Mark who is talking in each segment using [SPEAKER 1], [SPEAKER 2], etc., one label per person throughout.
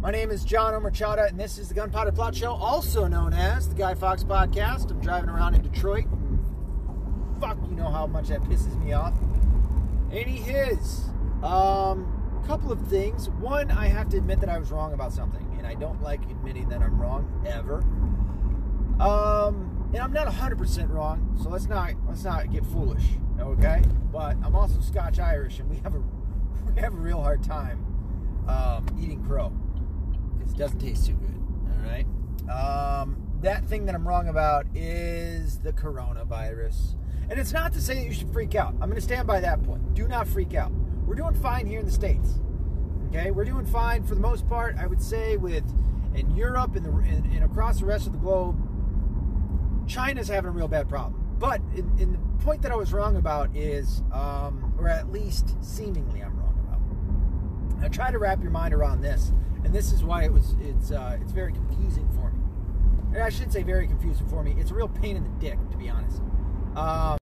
[SPEAKER 1] My name is John Omerchada, and this is the Gunpowder Plot Show, also known as the Guy Fawkes Podcast. I'm driving around in Detroit. Fuck, you know how much that pisses me off. Any his. Um, couple of things. One, I have to admit that I was wrong about something, and I don't like admitting that I'm wrong ever. Um, and I'm not 100% wrong, so let's not let's not get foolish, okay? But I'm also Scotch Irish, and we have a we have a real hard time um, eating crow doesn't taste too good. All right. Um, that thing that I'm wrong about is the coronavirus, and it's not to say that you should freak out. I'm going to stand by that point. Do not freak out. We're doing fine here in the states. Okay, we're doing fine for the most part. I would say with in Europe and, the, and, and across the rest of the globe, China's having a real bad problem. But in, in the point that I was wrong about is, um, or at least seemingly I'm wrong about. Now try to wrap your mind around this, and this is why it was it's uh, it's very confusing for me. I shouldn't say very confusing for me. It's a real pain in the dick, to be honest. Um,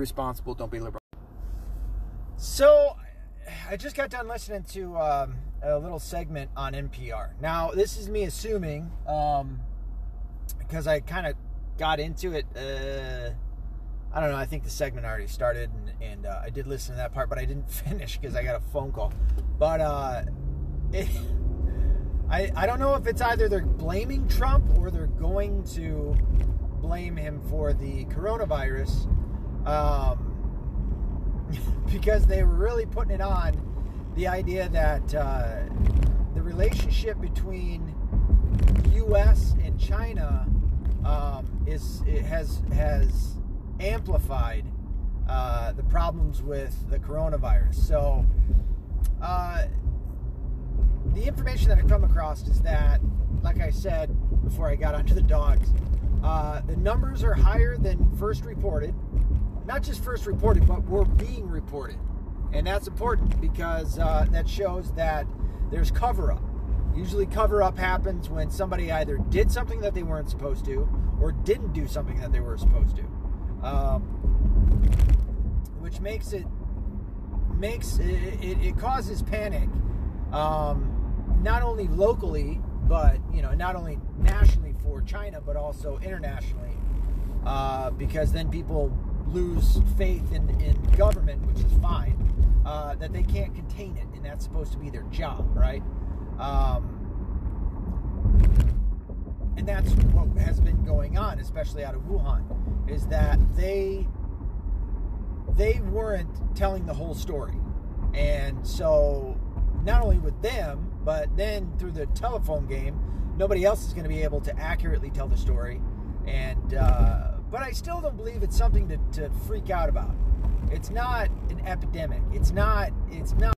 [SPEAKER 1] responsible. Don't be liberal. So, I just got done listening to um, a little segment on NPR. Now, this is me assuming um, because I kind of got into it. Uh, I don't know. I think the segment already started, and, and uh, I did listen to that part, but I didn't finish because I got a phone call. But uh, it, I I don't know if it's either they're blaming Trump or they're going to blame him for the coronavirus, um, because they were really putting it on the idea that uh, the relationship between U.S. and China um, is it has has amplified uh, the problems with the coronavirus. So, uh, the information that I come across is that, like I said before I got onto the dogs, uh, the numbers are higher than first reported. Not just first reported, but were being reported. And that's important because uh, that shows that there's cover up. Usually, cover up happens when somebody either did something that they weren't supposed to or didn't do something that they were supposed to um, which makes it makes it, it, it causes panic, um, not only locally, but you know, not only nationally for China, but also internationally, uh, because then people lose faith in, in government, which is fine, uh, that they can't contain it, and that's supposed to be their job, right? Um, and that's what has been going on, especially out of Wuhan, is that they they weren't telling the whole story, and so not only with them, but then through the telephone game, nobody else is going to be able to accurately tell the story, and uh, but I still don't believe it's something to, to freak out about. It's not an epidemic. It's not. It's not.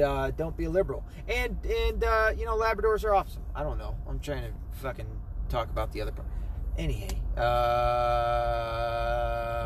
[SPEAKER 1] Uh, don't be a liberal. And and uh, you know Labradors are awesome. I don't know. I'm trying to fucking talk about the other part. Anyway, uh,